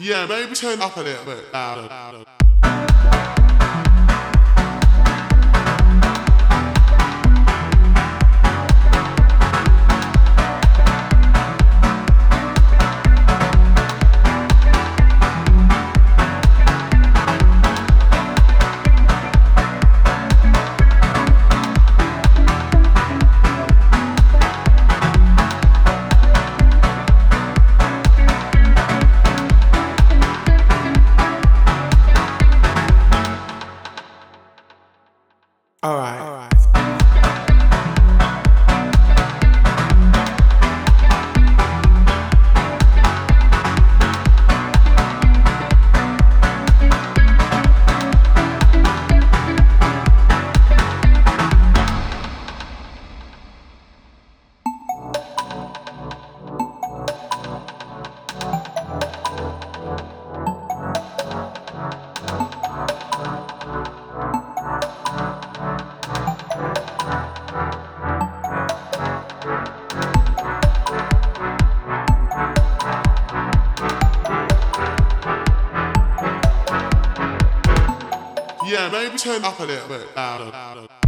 Yeah, maybe turn up a little bit louder. Alright. Alright. Yeah, maybe turn up a little bit louder.